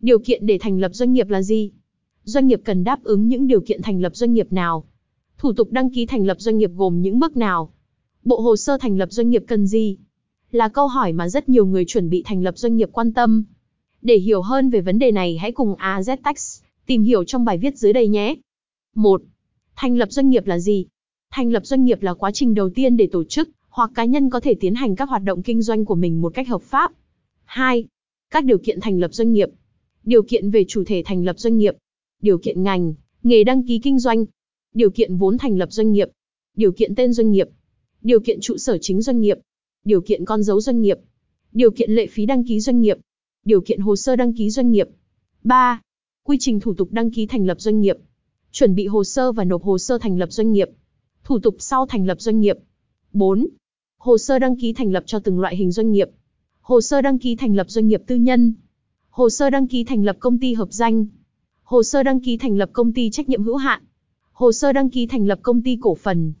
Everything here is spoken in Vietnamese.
Điều kiện để thành lập doanh nghiệp là gì? Doanh nghiệp cần đáp ứng những điều kiện thành lập doanh nghiệp nào? Thủ tục đăng ký thành lập doanh nghiệp gồm những bước nào? Bộ hồ sơ thành lập doanh nghiệp cần gì? Là câu hỏi mà rất nhiều người chuẩn bị thành lập doanh nghiệp quan tâm. Để hiểu hơn về vấn đề này, hãy cùng AZTax tìm hiểu trong bài viết dưới đây nhé. 1. Thành lập doanh nghiệp là gì? Thành lập doanh nghiệp là quá trình đầu tiên để tổ chức hoặc cá nhân có thể tiến hành các hoạt động kinh doanh của mình một cách hợp pháp. 2. Các điều kiện thành lập doanh nghiệp. Điều kiện về chủ thể thành lập doanh nghiệp. Điều kiện ngành, nghề đăng ký kinh doanh. Điều kiện vốn thành lập doanh nghiệp. Điều kiện tên doanh nghiệp. Điều kiện trụ sở chính doanh nghiệp. Điều kiện con dấu doanh nghiệp. Điều kiện lệ phí đăng ký doanh nghiệp. Điều kiện hồ sơ đăng ký doanh nghiệp. 3. Quy trình thủ tục đăng ký thành lập doanh nghiệp. Chuẩn bị hồ sơ và nộp hồ sơ thành lập doanh nghiệp. Thủ tục sau thành lập doanh nghiệp. 4. Hồ sơ đăng ký thành lập cho từng loại hình doanh nghiệp. Hồ sơ đăng ký thành lập doanh nghiệp tư nhân. Hồ sơ đăng ký thành lập công ty hợp danh. Hồ sơ đăng ký thành lập công ty trách nhiệm hữu hạn. Hồ sơ đăng ký thành lập công ty cổ phần.